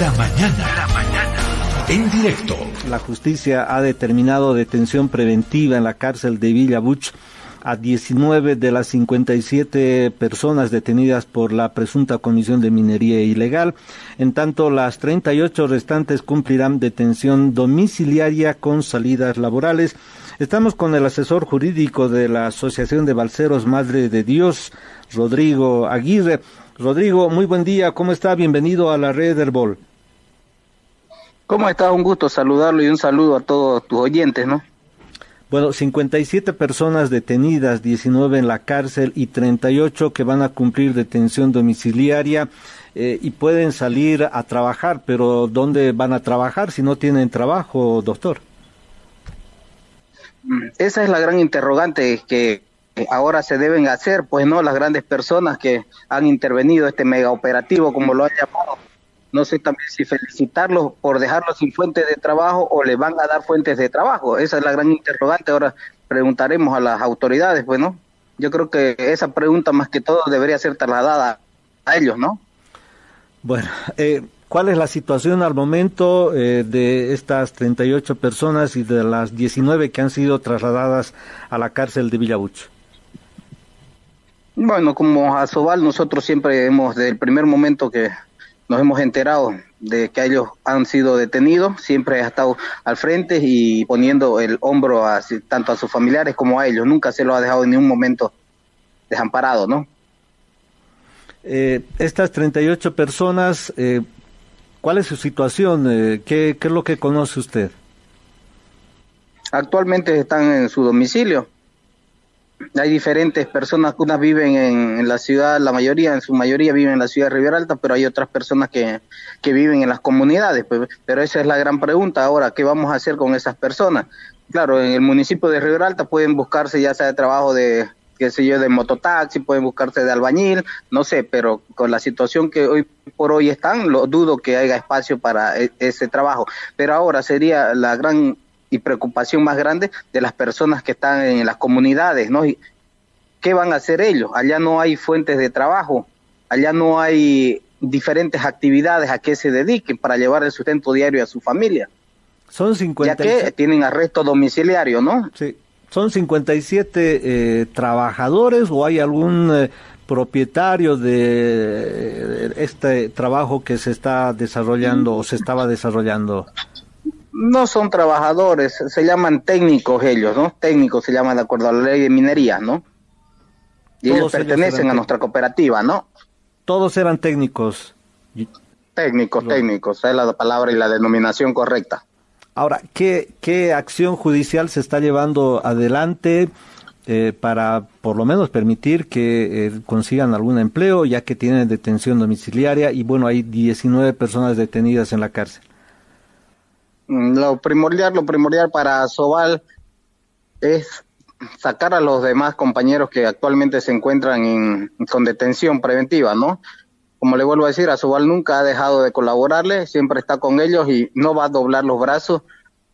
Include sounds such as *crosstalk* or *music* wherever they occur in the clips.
La mañana. La mañana. En directo. La justicia ha determinado detención preventiva en la cárcel de Villa Buch a 19 de las 57 personas detenidas por la presunta comisión de minería ilegal. En tanto, las 38 restantes cumplirán detención domiciliaria con salidas laborales. Estamos con el asesor jurídico de la Asociación de Balseros Madre de Dios, Rodrigo Aguirre. Rodrigo, muy buen día, ¿cómo está? Bienvenido a la red Herbol. ¿Cómo está? Un gusto saludarlo y un saludo a todos tus oyentes, ¿no? Bueno, 57 personas detenidas, 19 en la cárcel y 38 que van a cumplir detención domiciliaria eh, y pueden salir a trabajar, pero ¿dónde van a trabajar si no tienen trabajo, doctor? Esa es la gran interrogante que ahora se deben hacer, pues no, las grandes personas que han intervenido este mega operativo, como lo han llamado, no sé también si felicitarlos por dejarlos sin fuentes de trabajo o le van a dar fuentes de trabajo. Esa es la gran interrogante. Ahora preguntaremos a las autoridades, pues, ¿no? Yo creo que esa pregunta más que todo debería ser trasladada a ellos, ¿no? Bueno, eh, ¿cuál es la situación al momento eh, de estas 38 personas y de las 19 que han sido trasladadas a la cárcel de Villabucho? Bueno, como a Sobal nosotros siempre hemos, desde el primer momento que nos hemos enterado de que ellos han sido detenidos, siempre ha estado al frente y poniendo el hombro a, tanto a sus familiares como a ellos, nunca se lo ha dejado en ningún momento desamparado, ¿no? Eh, estas 38 personas, eh, ¿cuál es su situación? Eh, ¿qué, ¿Qué es lo que conoce usted? Actualmente están en su domicilio hay diferentes personas, unas viven en, la ciudad, la mayoría, en su mayoría viven en la ciudad de Riviera Alta, pero hay otras personas que, que viven en las comunidades. Pues, pero esa es la gran pregunta ahora, ¿qué vamos a hacer con esas personas? Claro, en el municipio de Riviera Alta pueden buscarse ya sea de trabajo de, qué sé yo, de mototaxi, pueden buscarse de albañil, no sé, pero con la situación que hoy por hoy están, lo dudo que haya espacio para e, ese trabajo. Pero ahora sería la gran y preocupación más grande de las personas que están en las comunidades, ¿no? ¿Qué van a hacer ellos? Allá no hay fuentes de trabajo, allá no hay diferentes actividades a que se dediquen para llevar el sustento diario a su familia. Son 57. Ya que tienen arresto domiciliario, ¿no? Sí. ¿Son 57 eh, trabajadores o hay algún eh, propietario de eh, este trabajo que se está desarrollando o se estaba desarrollando? No son trabajadores, se llaman técnicos ellos, ¿no? Técnicos se llaman de acuerdo a la ley de minería, ¿no? Y ellos pertenecen a nuestra cooperativa, ¿no? Todos eran técnicos. Técnicos, técnicos, es la palabra y la denominación correcta. Ahora, ¿qué, qué acción judicial se está llevando adelante eh, para por lo menos permitir que eh, consigan algún empleo, ya que tienen detención domiciliaria y bueno, hay 19 personas detenidas en la cárcel? Mm, lo primordial, lo primordial para Sobal es sacar a los demás compañeros que actualmente se encuentran en, con detención preventiva, ¿no? Como le vuelvo a decir, a Sobal nunca ha dejado de colaborarle, siempre está con ellos y no va a doblar los brazos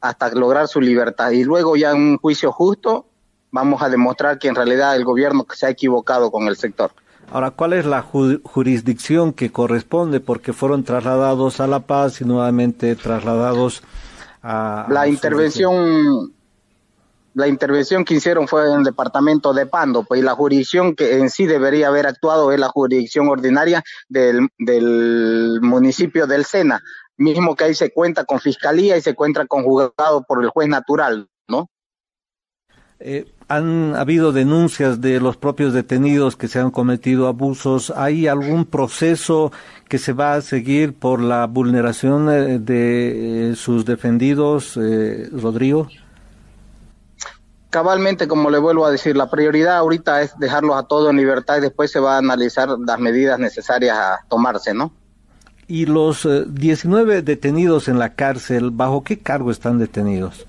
hasta lograr su libertad. Y luego ya en un juicio justo vamos a demostrar que en realidad el gobierno se ha equivocado con el sector. Ahora, ¿cuál es la jurisdicción que corresponde? Porque fueron trasladados a La Paz y nuevamente trasladados a... La intervención la intervención que hicieron fue en el departamento de Pando, pues y la jurisdicción que en sí debería haber actuado es la jurisdicción ordinaria del, del municipio del Sena, mismo que ahí se cuenta con fiscalía y se cuenta con juzgado por el juez natural. Eh, han habido denuncias de los propios detenidos que se han cometido abusos. ¿Hay algún proceso que se va a seguir por la vulneración eh, de eh, sus defendidos, Rodrigo? Cabalmente, como le vuelvo a decir, la prioridad ahorita es dejarlos a todos en libertad y después se va a analizar las medidas necesarias a tomarse, ¿no? ¿Y los 19 detenidos en la cárcel, bajo qué cargo están detenidos?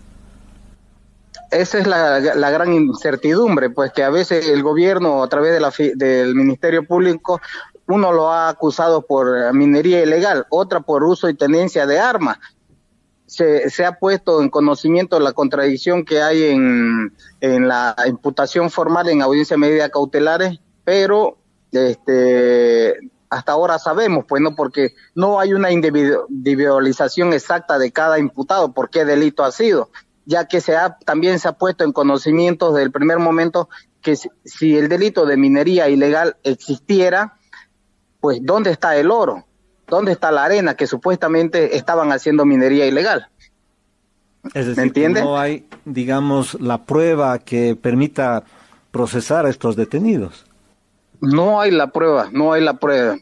Esa es la, gran incertidumbre, pues que a veces el gobierno, a través de la, del Ministerio Público, uno lo ha acusado por minería ilegal, otra por uso y tenencia de armas. Se, se ha puesto en conocimiento la contradicción que hay en, en la imputación formal en audiencia de medidas cautelares, pero este, hasta ahora sabemos, pues no, porque no hay una individualización exacta de cada imputado, por qué delito ha sido, ya que se ha, también se ha puesto en conocimiento desde el primer momento que si, el delito de minería ilegal existiera, pues ¿dónde está el oro? ¿Dónde está la arena que supuestamente estaban haciendo minería ilegal? Es decir, ¿Me no hay, digamos, la prueba que permita procesar a estos detenidos. No hay la prueba, no hay la prueba.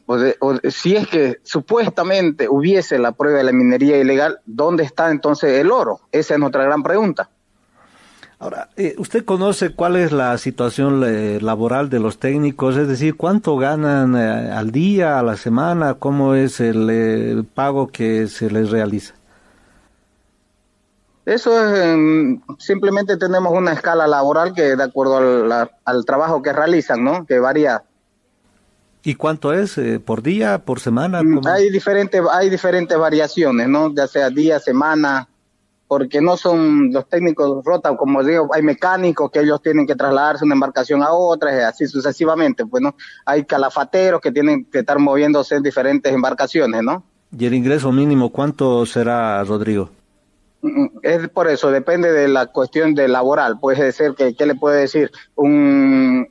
si es que supuestamente hubiese la prueba de la minería ilegal, ¿dónde está entonces el oro? Esa es nuestra gran pregunta. Ahora, eh, ¿usted conoce cuál es la situación eh, laboral de los técnicos? Es decir, ¿cuánto ganan eh, al día, a la semana? ¿Cómo es el pago que se les realiza? Eso es, simplemente tenemos una escala laboral que de acuerdo al, trabajo que realizan, ¿no? Que varía. ¿Y cuánto es eh, por día, por semana? Mm, hay diferentes, hay diferentes variaciones, ¿no? Ya sea día, semana, porque no son los técnicos rotan, como digo, hay mecánicos que ellos tienen que trasladarse una embarcación a otra, así sucesivamente, pues, ¿no? Hay calafateros que tienen que estar moviéndose en diferentes embarcaciones, ¿no? ¿Y el ingreso mínimo cuánto será, Rodrigo? Es por eso, depende de la cuestión de laboral. Puede ser que, ¿qué le puede decir? Un,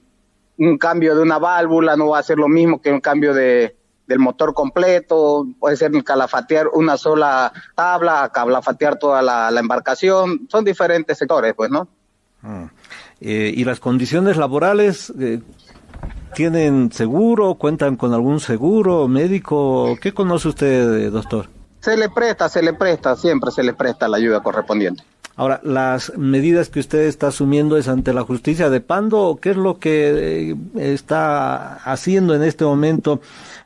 un cambio de una válvula no va a ser lo mismo que un cambio de, del motor completo, puede ser calafatear una sola tabla, calafatear toda la, embarcación, son diferentes sectores, pues, ¿no? Ah. Eh, ¿Y las condiciones laborales eh, tienen seguro, cuentan con algún seguro médico? ¿Qué conoce usted, doctor? Se le presta, se le presta, siempre se le presta la ayuda correspondiente. Ahora, las medidas que usted está asumiendo es ante la justicia de Pando, ¿o ¿qué es lo que eh, está haciendo en este momento?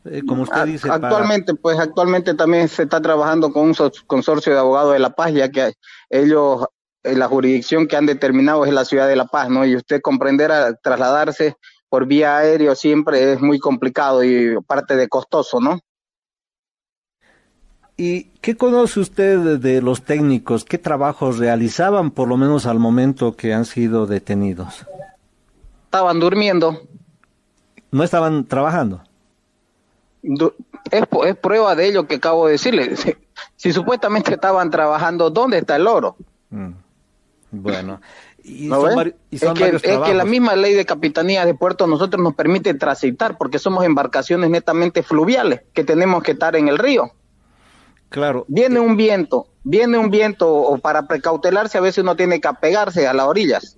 Eh, como usted dice. Actualmente, pues actualmente también se está trabajando con un consorcio de abogados de La Paz, ya que ellos, eh, la jurisdicción que han determinado es la ciudad de La Paz, ¿no? Y usted comprenderá, trasladarse por vía aérea siempre es muy complicado y parte de costoso, ¿no? ¿Y qué conoce usted de los técnicos? ¿Qué trabajos realizaban por lo menos al momento que han sido detenidos? Estaban durmiendo. ¿No estaban trabajando? es, prueba de ello que acabo de decirle. *laughs* Si, supuestamente estaban trabajando, ¿dónde está el oro? Mm. Bueno. Y es, que, es que la misma ley de capitanía de puerto nosotros nos permite transitar porque somos embarcaciones netamente fluviales que tenemos que estar en el río. Claro. Viene un viento, viene un viento, o para precautelarse a veces uno tiene que apegarse a las orillas.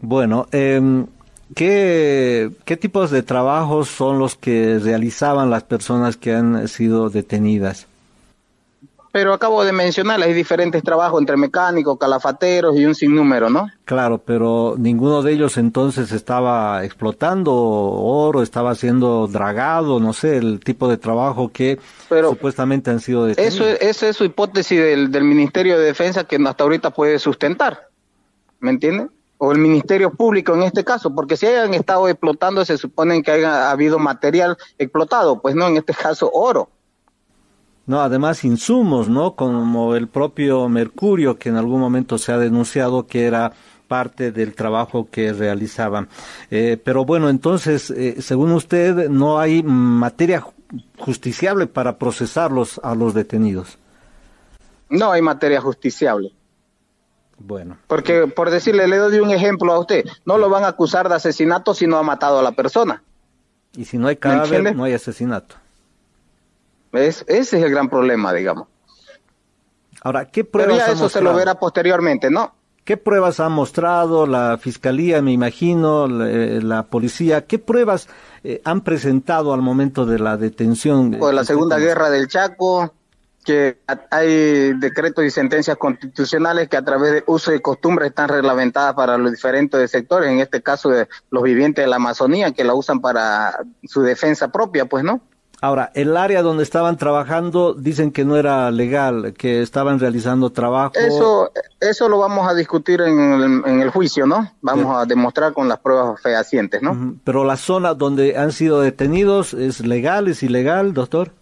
Bueno, eh, ¿qué, ¿qué tipos de trabajos son los que realizaban las personas que han sido detenidas? Pero acabo de mencionar, hay diferentes trabajos entre mecánicos, calafateros y un sinnúmero, ¿no? Claro, pero ninguno de ellos entonces estaba explotando oro, estaba siendo dragado, no sé, el tipo de trabajo que supuestamente han sido detenidos. Eso, esa es su hipótesis del, del Ministerio de Defensa que hasta ahorita puede sustentar, ¿me entiende? o el Ministerio Público en este caso, porque si hayan estado explotando se supone que haya habido material explotado, pues no, en este caso oro. No, además insumos, ¿no? Como el propio mercurio que en algún momento se ha denunciado que era parte del trabajo que realizaban. Eh, pero bueno, entonces, eh, según usted, no hay materia justiciable para procesarlos a los detenidos. No hay materia justiciable. Bueno. Porque, por decirle, le doy un ejemplo a usted, no lo van a acusar de asesinato si no ha matado a la persona. Y si no hay cadáver, no hay asesinato ese es el gran problema, digamos. Ahora, ¿qué pruebas Pero eso se lo verá posteriormente, ¿no? ¿Qué pruebas ha mostrado la fiscalía, me imagino, la, policía? ¿Qué pruebas eh, han presentado al momento de la detención? Pues la Segunda Guerra del Chaco, que hay decretos y sentencias constitucionales que a través de uso y costumbre están reglamentadas para los diferentes sectores, en este caso de los vivientes de la Amazonía, que la usan para su defensa propia, pues, ¿no? Ahora, el área donde estaban trabajando dicen que no era legal, que estaban realizando trabajo. Eso, eso lo vamos a discutir en el, juicio, ¿no? Vamos a demostrar con las pruebas fehacientes, ¿no? Pero la zona donde han sido detenidos es legal, es ilegal, doctor.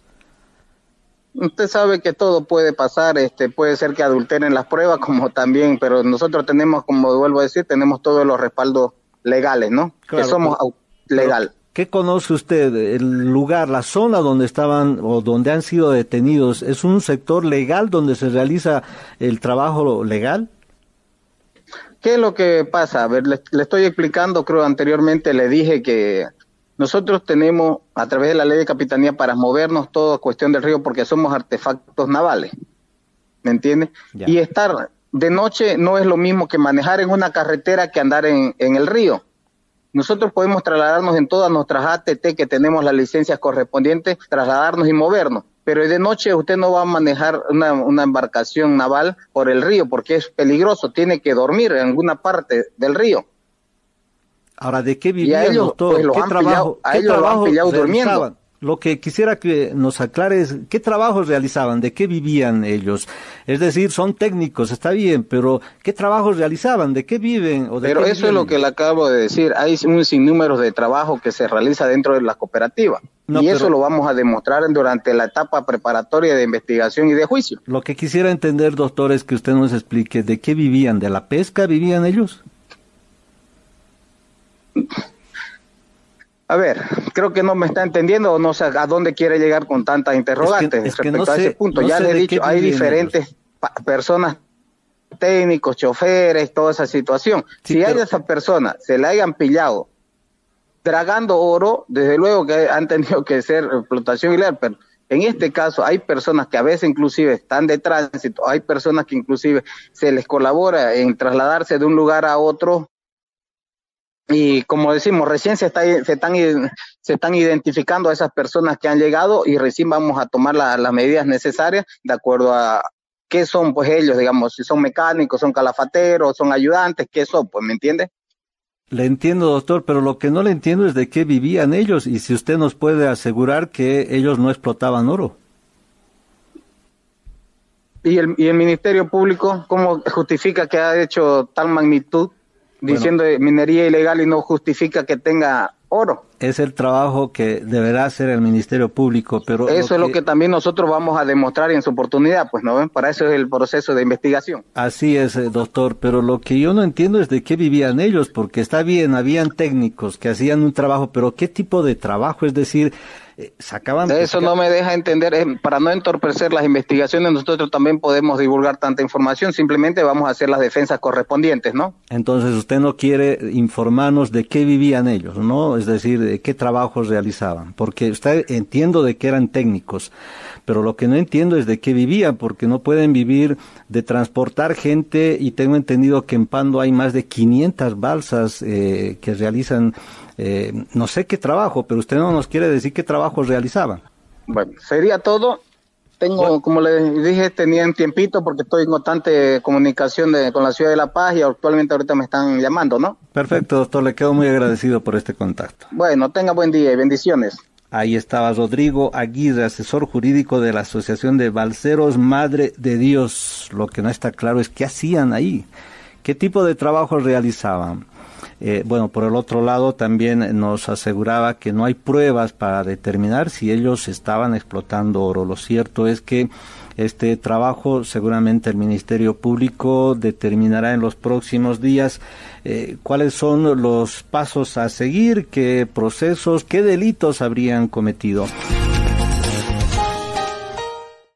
Usted sabe que todo puede pasar, este, puede ser que adulteren las pruebas como también, pero nosotros tenemos, como vuelvo a decir, tenemos todos los respaldos legales, ¿no? que somos legal ¿Qué conoce usted? El lugar, la zona donde estaban o donde han sido detenidos, ¿es un sector legal donde se realiza el trabajo legal? ¿Qué es lo que pasa? A ver, le, estoy explicando, creo anteriormente le dije que nosotros tenemos a través de la ley de capitanía para movernos todo cuestión del río porque somos artefactos navales, ¿me entiende? Y estar de noche no es lo mismo que manejar en una carretera que andar en, en el río. Nosotros podemos trasladarnos en todas nuestras ATT que tenemos las licencias correspondientes, trasladarnos y movernos. Pero de noche usted no va a manejar una, embarcación naval por el río porque es peligroso, tiene que dormir en alguna parte del río. Ahora, ¿de qué vivían, ellos, doctor? Pues, ¿Qué trabajo, ¿qué trabajo durmiendo? Lo que quisiera que nos aclare es qué trabajos realizaban, de qué vivían ellos. Es decir, son técnicos, está bien, pero ¿qué trabajos realizaban? ¿De qué viven? O pero eso es lo que le acabo de decir. Hay un sinnúmero de trabajo que se realiza dentro de la cooperativa. y eso lo vamos a demostrar durante la etapa preparatoria de investigación y de juicio. Lo que quisiera entender, doctor, es que usted nos explique de qué vivían. ¿De la pesca vivían ellos? A ver, creo que no me está entendiendo o no sé a dónde quiere llegar con tantas interrogantes respecto a ese punto. ya le he dicho, hay diferentes personas técnicos, choferes, toda esa situación. si hay esas personas, se le hayan pillado dragando oro, desde luego que han *laughs* tenido que ser explotación ilegal, pero en este caso hay personas que a veces inclusive están de tránsito, hay personas que inclusive se les colabora en trasladarse de un lugar a otro y como decimos, recién se, está, se, están, se están identificando a esas personas que han llegado y recién vamos a tomar las medidas necesarias de acuerdo a qué son pues ellos, digamos, si son mecánicos, son calafateros, son ayudantes, qué son, pues, ¿me entiende? Le entiendo, doctor, pero lo que no le entiendo es de qué vivían ellos y si usted nos puede asegurar que ellos no explotaban oro. ¿Y el, y el Ministerio Público cómo justifica que ha hecho tal magnitud diciendo minería ilegal y no justifica que tenga oro. Es el trabajo que deberá hacer el Ministerio Público, pero... Eso es lo que también nosotros vamos a demostrar en su oportunidad, pues, ¿no ven? Para eso es el proceso de investigación. Así es, eh, doctor, pero lo que yo no entiendo es de qué vivían ellos, porque está bien, habían técnicos que hacían un trabajo, pero ¿qué tipo de trabajo? Es decir, eh, sacaban... Eso no me deja entender, para no entorpecer las investigaciones, nosotros también podemos divulgar tanta información, simplemente vamos a hacer las defensas correspondientes, ¿no? Entonces usted no quiere informarnos de qué vivían ellos, ¿no? Es decir, de qué trabajos realizaban, porque usted entiendo de que eran técnicos, pero lo que no entiendo es de qué vivían, porque no pueden vivir de transportar gente y tengo entendido que en Pando hay más de 500 balsas eh, que realizan eh, no sé qué trabajo, pero usted no nos quiere decir qué trabajo realizaban. Bueno, sería todo. Tengo, como le dije, tenía un tiempito porque estoy en constante comunicación con la ciudad de La Paz y actualmente ahorita me están llamando, ¿no? Perfecto, doctor, le quedo muy agradecido por este contacto. Bueno, tenga buen día y bendiciones. Ahí estaba Rodrigo Aguirre, asesor jurídico de la Asociación de Balseros Madre de Dios. Lo que no está claro es qué hacían ahí, qué tipo de trabajo realizaban. Eh, bueno, por el otro lado también nos aseguraba que no hay pruebas para determinar si ellos estaban explotando oro. Lo cierto es que este trabajo seguramente el Ministerio Público determinará en los próximos días eh, cuáles son los pasos a seguir, qué procesos, qué delitos habrían cometido.